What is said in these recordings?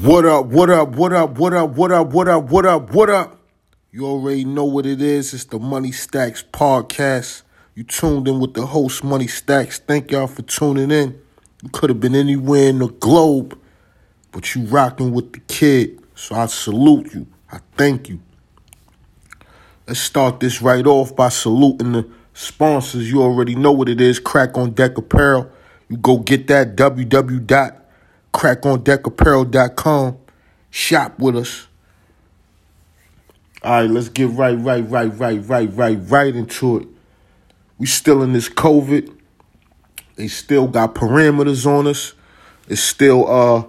What up, what up, what up, what up, what up, what up, what up, what up? You already know what it is. It's the Money Stacks podcast. You tuned in with the host, Money Stacks. Thank y'all for tuning in. You could have been anywhere in the globe, but you rocking with the kid. So I salute you. I thank you. Let's start this right off by saluting the sponsors. You already know what it is. Crack on Deck Apparel. You go get that www.crackondecapparel.com. Shop with us. All right, let's get right, right, right, right, right, right, right into it. We still in this COVID. They still got parameters on us. It's still uh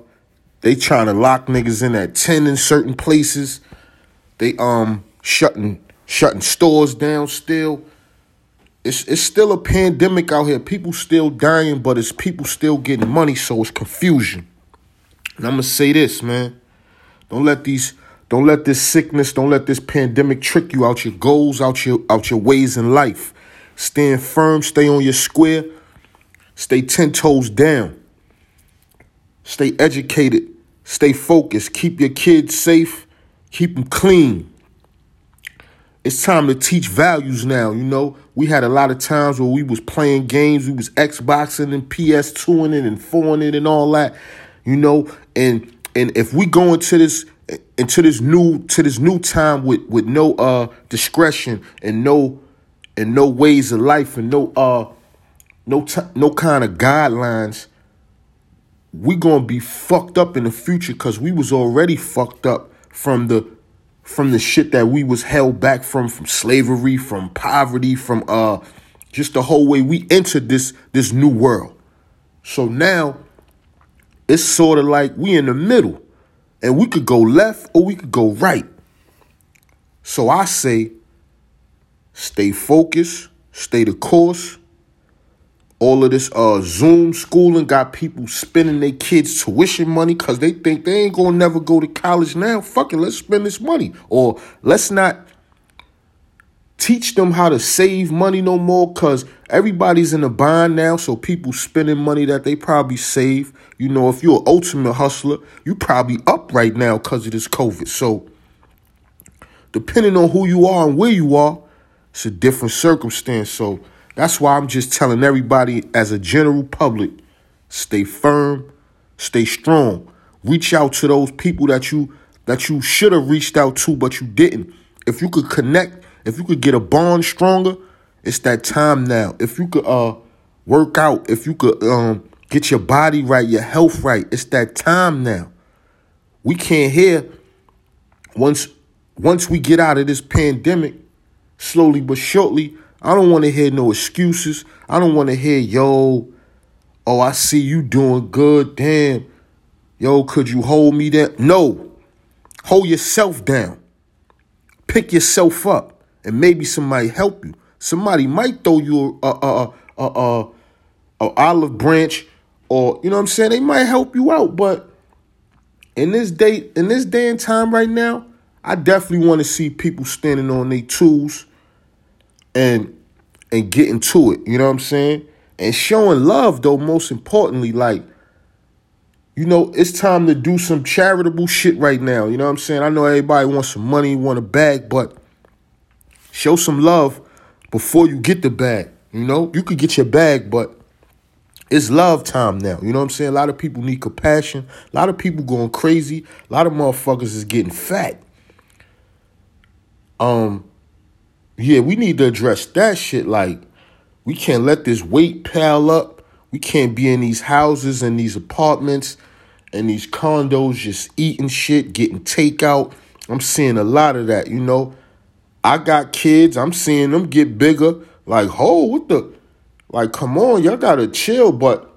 they trying to lock niggas in at 10 in certain places. They um shutting shutting stores down still. It's it's still a pandemic out here. People still dying, but it's people still getting money, so it's confusion. And I'm gonna say this, man. Don't let these don't let this sickness, don't let this pandemic trick you out your goals, out your out your ways in life. Stand firm, stay on your square, stay ten toes down. Stay educated, stay focused, keep your kids safe, keep them clean it's time to teach values now you know we had a lot of times where we was playing games we was xboxing and ps2ing it and 4ing it and all that you know and and if we go into this into this new to this new time with with no uh discretion and no and no ways of life and no uh no t- no kind of guidelines we gonna be fucked up in the future because we was already fucked up from the from the shit that we was held back from from slavery from poverty from uh just the whole way we entered this this new world. So now it's sort of like we in the middle and we could go left or we could go right so i say stay focused stay the course all of this uh Zoom schooling got people spending their kids' tuition money because they think they ain't gonna never go to college now. Fucking let's spend this money. Or let's not teach them how to save money no more because everybody's in a bind now. So people spending money that they probably save. You know, if you're an ultimate hustler, you probably up right now because of this COVID. So depending on who you are and where you are, it's a different circumstance. So that's why I'm just telling everybody as a general public, stay firm, stay strong. Reach out to those people that you that you should have reached out to but you didn't. If you could connect, if you could get a bond stronger, it's that time now. If you could uh work out, if you could um get your body right, your health right, it's that time now. We can't hear once once we get out of this pandemic, slowly but surely, I don't want to hear no excuses. I don't want to hear, yo, oh, I see you doing good. Damn. Yo, could you hold me down? No. Hold yourself down. Pick yourself up. And maybe somebody help you. Somebody might throw you a, a, a, a, a olive branch or, you know what I'm saying? They might help you out. But in this day, in this day and time right now, I definitely want to see people standing on their tools and and getting to it. You know what I'm saying? And showing love though, most importantly, like, you know, it's time to do some charitable shit right now. You know what I'm saying? I know everybody wants some money, want a bag, but show some love before you get the bag. You know, you could get your bag, but it's love time now. You know what I'm saying? A lot of people need compassion. A lot of people going crazy. A lot of motherfuckers is getting fat. Um, yeah, we need to address that shit. Like, we can't let this weight pile up. We can't be in these houses and these apartments and these condos just eating shit, getting takeout. I'm seeing a lot of that, you know. I got kids, I'm seeing them get bigger. Like, oh, what the? Like, come on, y'all gotta chill. But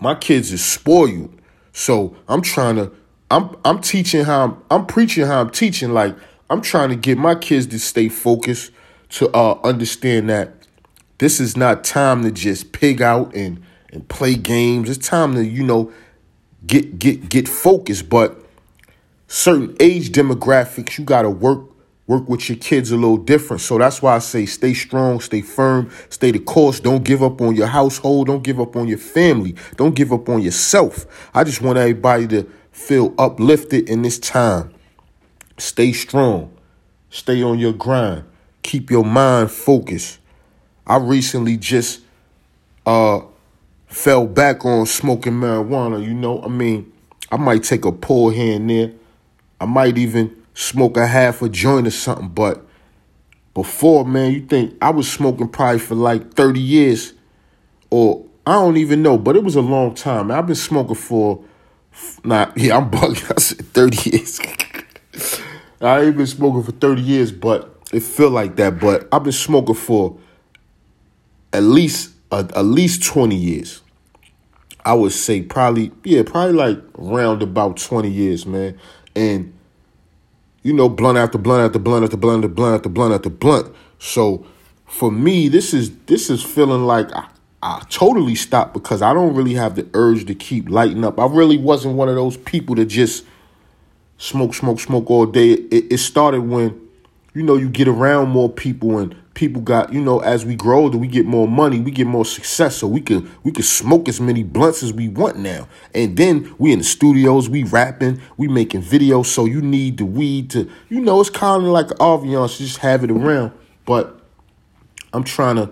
my kids is spoiled. So I'm trying to, I'm I'm teaching how I'm, I'm preaching how I'm teaching. Like, I'm trying to get my kids to stay focused, to uh, understand that this is not time to just pig out and and play games. It's time to you know get get get focused. But certain age demographics, you got to work work with your kids a little different. So that's why I say stay strong, stay firm, stay the course. Don't give up on your household. Don't give up on your family. Don't give up on yourself. I just want everybody to feel uplifted in this time. Stay strong. Stay on your grind. Keep your mind focused. I recently just uh fell back on smoking marijuana, you know? I mean, I might take a pull here and there. I might even smoke a half a joint or something, but before, man, you think I was smoking probably for like 30 years or I don't even know, but it was a long time. I've been smoking for Nah, yeah, I'm bugging. I said 30 years. I ain't been smoking for 30 years, but it feel like that. But I've been smoking for at least uh, at least 20 years. I would say probably, yeah, probably like around about 20 years, man. And you know, blunt after blunt after blunt after blunt after blunt after blunt after blunt. So for me, this is this is feeling like I, I totally stopped because I don't really have the urge to keep lighting up. I really wasn't one of those people that just smoke, smoke, smoke all day. It, it started when, you know, you get around more people and people got, you know, as we grow older, we get more money, we get more success. So we can we can smoke as many blunts as we want now. And then we in the studios, we rapping, we making videos. So you need the weed to, you know, it's kind of like ambiance, just have it around. But I'm trying to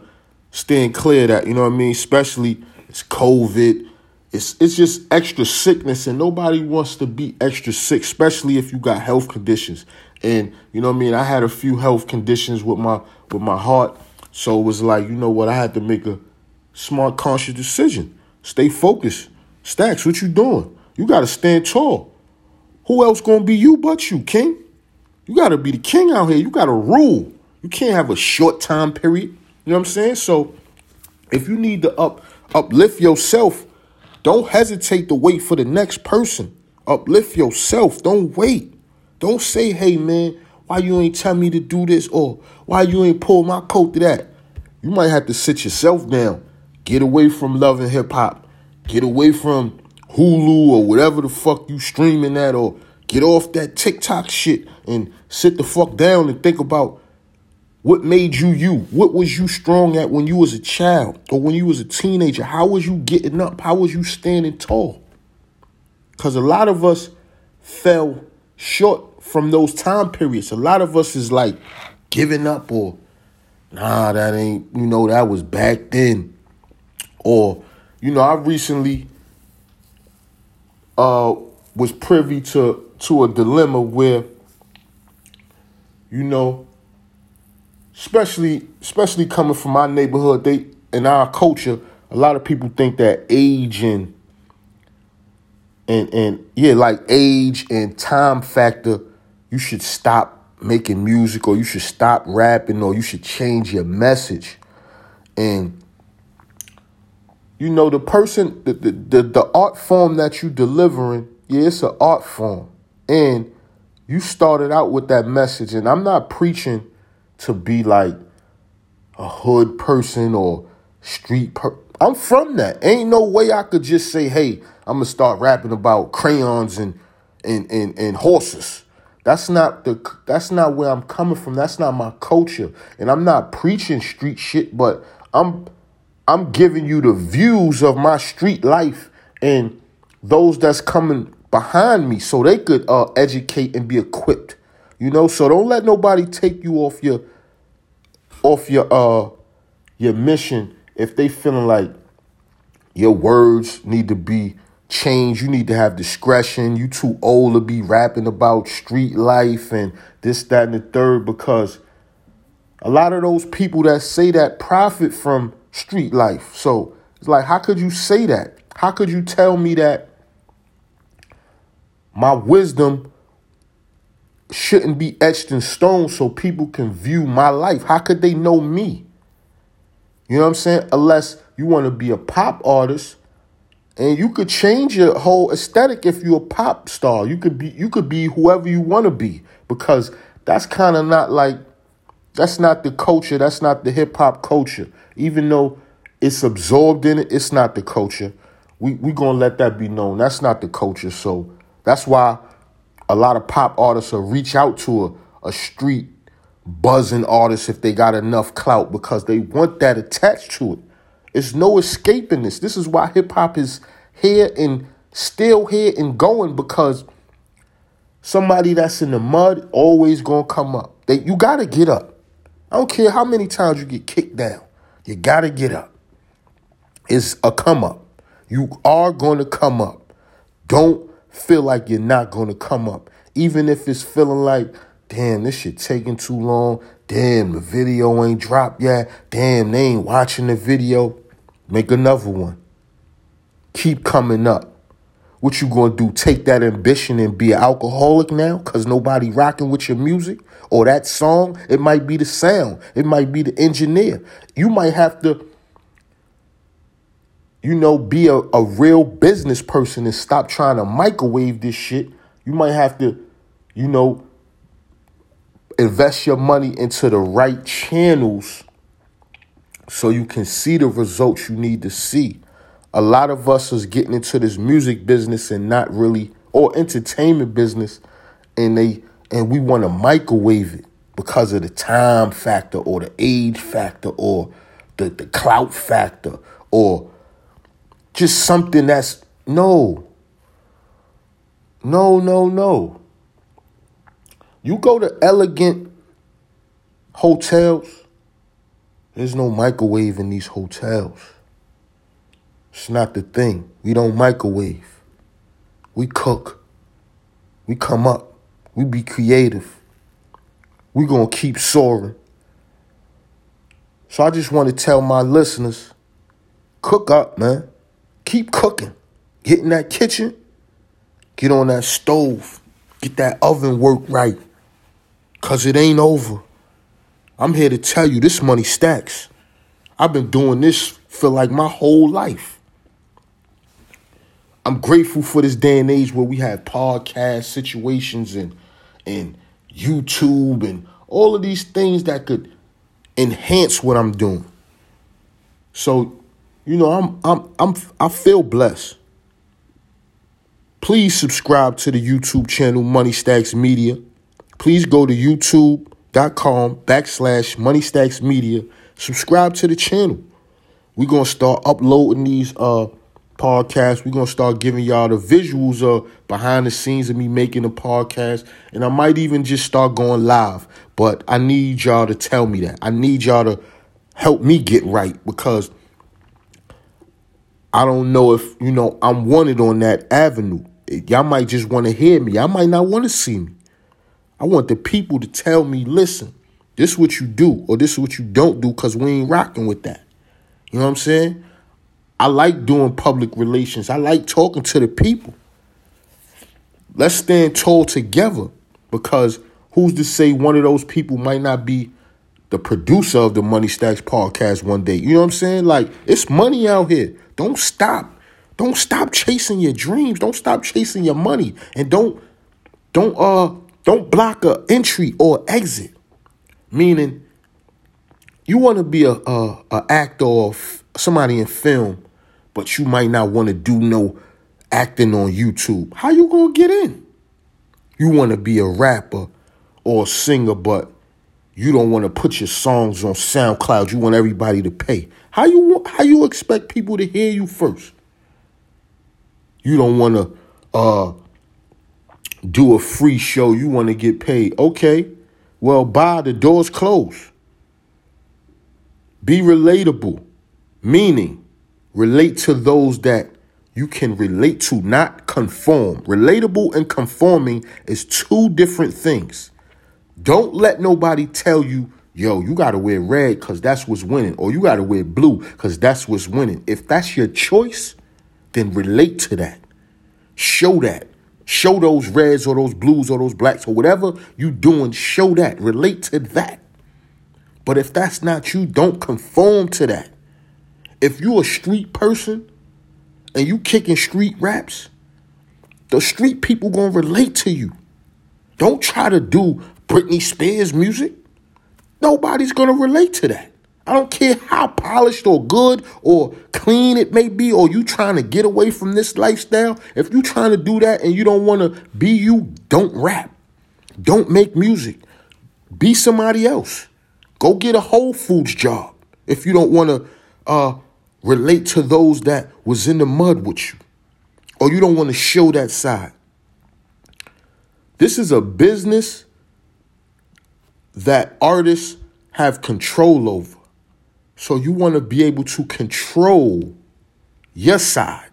staying clear of that, you know what I mean? Especially it's COVID. It's it's just extra sickness and nobody wants to be extra sick, especially if you got health conditions. And you know what I mean? I had a few health conditions with my with my heart. So it was like, you know what, I had to make a smart conscious decision. Stay focused. Stacks, what you doing? You gotta stand tall. Who else gonna be you but you, King? You gotta be the king out here. You gotta rule. You can't have a short time period. You know what I'm saying? So if you need to up uplift yourself, don't hesitate to wait for the next person. Uplift yourself. Don't wait. Don't say, hey man, why you ain't tell me to do this or why you ain't pull my coat to that. You might have to sit yourself down. Get away from love and hip hop. Get away from Hulu or whatever the fuck you streaming at or get off that TikTok shit and sit the fuck down and think about what made you you? What was you strong at when you was a child or when you was a teenager? How was you getting up? How was you standing tall? Because a lot of us fell short from those time periods. A lot of us is like giving up or, nah, that ain't, you know, that was back then. Or, you know, I recently uh was privy to to a dilemma where, you know, especially especially coming from my neighborhood, they in our culture, a lot of people think that age and and and yeah, like age and time factor, you should stop making music or you should stop rapping or you should change your message. And you know the person the the, the, the art form that you delivering, yeah, it's an art form. And you started out with that message and I'm not preaching to be like a hood person or street per I'm from that. Ain't no way I could just say, hey, I'm gonna start rapping about crayons and and and, and horses. That's not the that's not where I'm coming from. That's not my culture. And I'm not preaching street shit, but I'm I'm giving you the views of my street life and those that's coming behind me so they could uh, educate and be equipped you know, so don't let nobody take you off your off your uh your mission if they feeling like your words need to be changed. You need to have discretion. You too old to be rapping about street life and this, that, and the third because a lot of those people that say that profit from street life. So it's like, how could you say that? How could you tell me that my wisdom shouldn't be etched in stone so people can view my life. How could they know me? You know what I'm saying? Unless you want to be a pop artist and you could change your whole aesthetic if you're a pop star. You could be you could be whoever you want to be because that's kind of not like that's not the culture, that's not the hip hop culture. Even though it's absorbed in it, it's not the culture. We we to let that be known. That's not the culture. So that's why a lot of pop artists will reach out to a, a street buzzing artist if they got enough clout because they want that attached to it. It's no escaping this. This is why hip hop is here and still here and going because somebody that's in the mud always gonna come up. They, you gotta get up. I don't care how many times you get kicked down. You gotta get up. It's a come up. You are gonna come up. Don't feel like you're not gonna come up. Even if it's feeling like, damn, this shit taking too long. Damn, the video ain't dropped yet. Damn, they ain't watching the video. Make another one. Keep coming up. What you gonna do? Take that ambition and be an alcoholic now? Cause nobody rocking with your music or that song? It might be the sound. It might be the engineer. You might have to, you know, be a, a real business person and stop trying to microwave this shit. You might have to, you know, invest your money into the right channels so you can see the results you need to see. A lot of us is getting into this music business and not really or entertainment business and they and we want to microwave it because of the time factor or the age factor or the, the clout factor or just something that's no no no no you go to elegant hotels, there's no microwave in these hotels. It's not the thing. We don't microwave. We cook. We come up. We be creative. We gonna keep soaring. So I just want to tell my listeners, cook up, man. Keep cooking. Get in that kitchen. Get on that stove. Get that oven work right. Cause it ain't over. I'm here to tell you this money stacks. I've been doing this for like my whole life. I'm grateful for this day and age where we have podcast situations and and YouTube and all of these things that could enhance what I'm doing. So, you know, I'm I'm I'm I feel blessed. Please subscribe to the YouTube channel Money Stacks Media please go to youtube.com backslash money stacks media. Subscribe to the channel. We're gonna start uploading these uh podcasts. We're gonna start giving y'all the visuals of behind the scenes of me making the podcast. And i might even just start going live. But i need y'all to tell me that. I need y'all to help me get right because i don't know if you know i'm wanted on that avenue. Y'all might just want to hear me. I might not want to see me I want the people to tell me, listen, this is what you do or this is what you don't do because we ain't rocking with that. You know what I'm saying? I like doing public relations. I like talking to the people. Let's stand tall together because who's to say one of those people might not be the producer of the Money Stacks podcast one day? You know what I'm saying? Like, it's money out here. Don't stop. Don't stop chasing your dreams. Don't stop chasing your money. And don't don't uh don't block a entry or exit. Meaning, you want to be a, a, a actor or f- somebody in film, but you might not want to do no acting on YouTube. How you gonna get in? You want to be a rapper or a singer, but you don't want to put your songs on SoundCloud. You want everybody to pay. How you how you expect people to hear you first? You don't want to uh do a free show, you want to get paid. Okay, well, bye, the door's closed. Be relatable, meaning relate to those that you can relate to, not conform. Relatable and conforming is two different things. Don't let nobody tell you, yo, you got to wear red because that's what's winning, or you got to wear blue because that's what's winning. If that's your choice, then relate to that. Show that. Show those reds or those blues or those blacks or whatever you doing, show that. Relate to that. But if that's not you, don't conform to that. If you're a street person and you kicking street raps, the street people gonna relate to you. Don't try to do Britney Spears music. Nobody's gonna relate to that. I don't care how polished or good or clean it may be, or you trying to get away from this lifestyle. If you trying to do that and you don't want to be you, don't rap. Don't make music. Be somebody else. Go get a Whole Foods job if you don't want to uh, relate to those that was in the mud with you. or you don't want to show that side. This is a business that artists have control over. So you want to be able to control your side.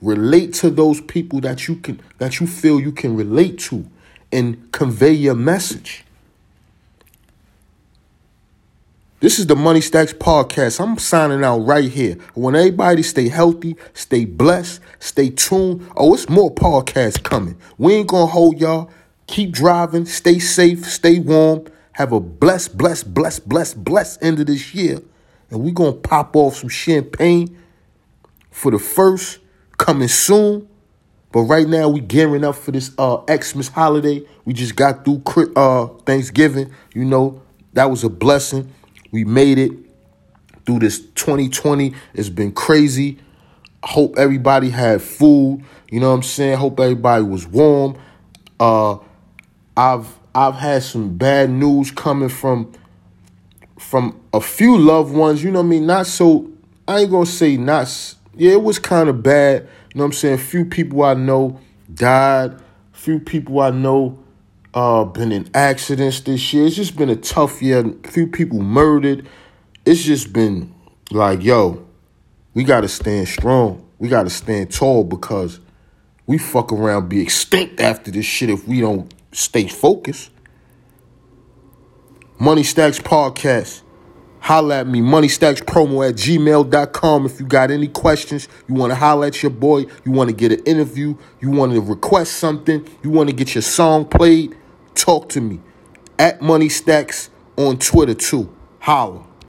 Relate to those people that you can that you feel you can relate to and convey your message. This is the Money Stacks podcast. I'm signing out right here. I want everybody to stay healthy, stay blessed, stay tuned. Oh, it's more podcasts coming. We ain't gonna hold y'all. Keep driving, stay safe, stay warm. Have a blessed, blessed, blessed, blessed, blessed end of this year. And we're gonna pop off some champagne for the first coming soon. But right now we gearing up for this uh Xmas holiday. We just got through uh Thanksgiving. You know, that was a blessing. We made it through this 2020. It's been crazy. Hope everybody had food. You know what I'm saying? Hope everybody was warm. Uh I've I've had some bad news coming from from a few loved ones, you know what I mean? Not so I ain't gonna say not yeah, it was kind of bad. You know what I'm saying? Few people I know died. Few people I know uh, been in accidents this year. It's just been a tough year. Few people murdered. It's just been like, yo, we got to stand strong. We got to stand tall because we fuck around be extinct after this shit if we don't stay focused. Money Stacks Podcast. Holla at me, moneystackspromo at gmail.com if you got any questions. You want to holla at your boy. You want to get an interview. You want to request something. You want to get your song played talk to me at Money Stacks on Twitter too. Holla.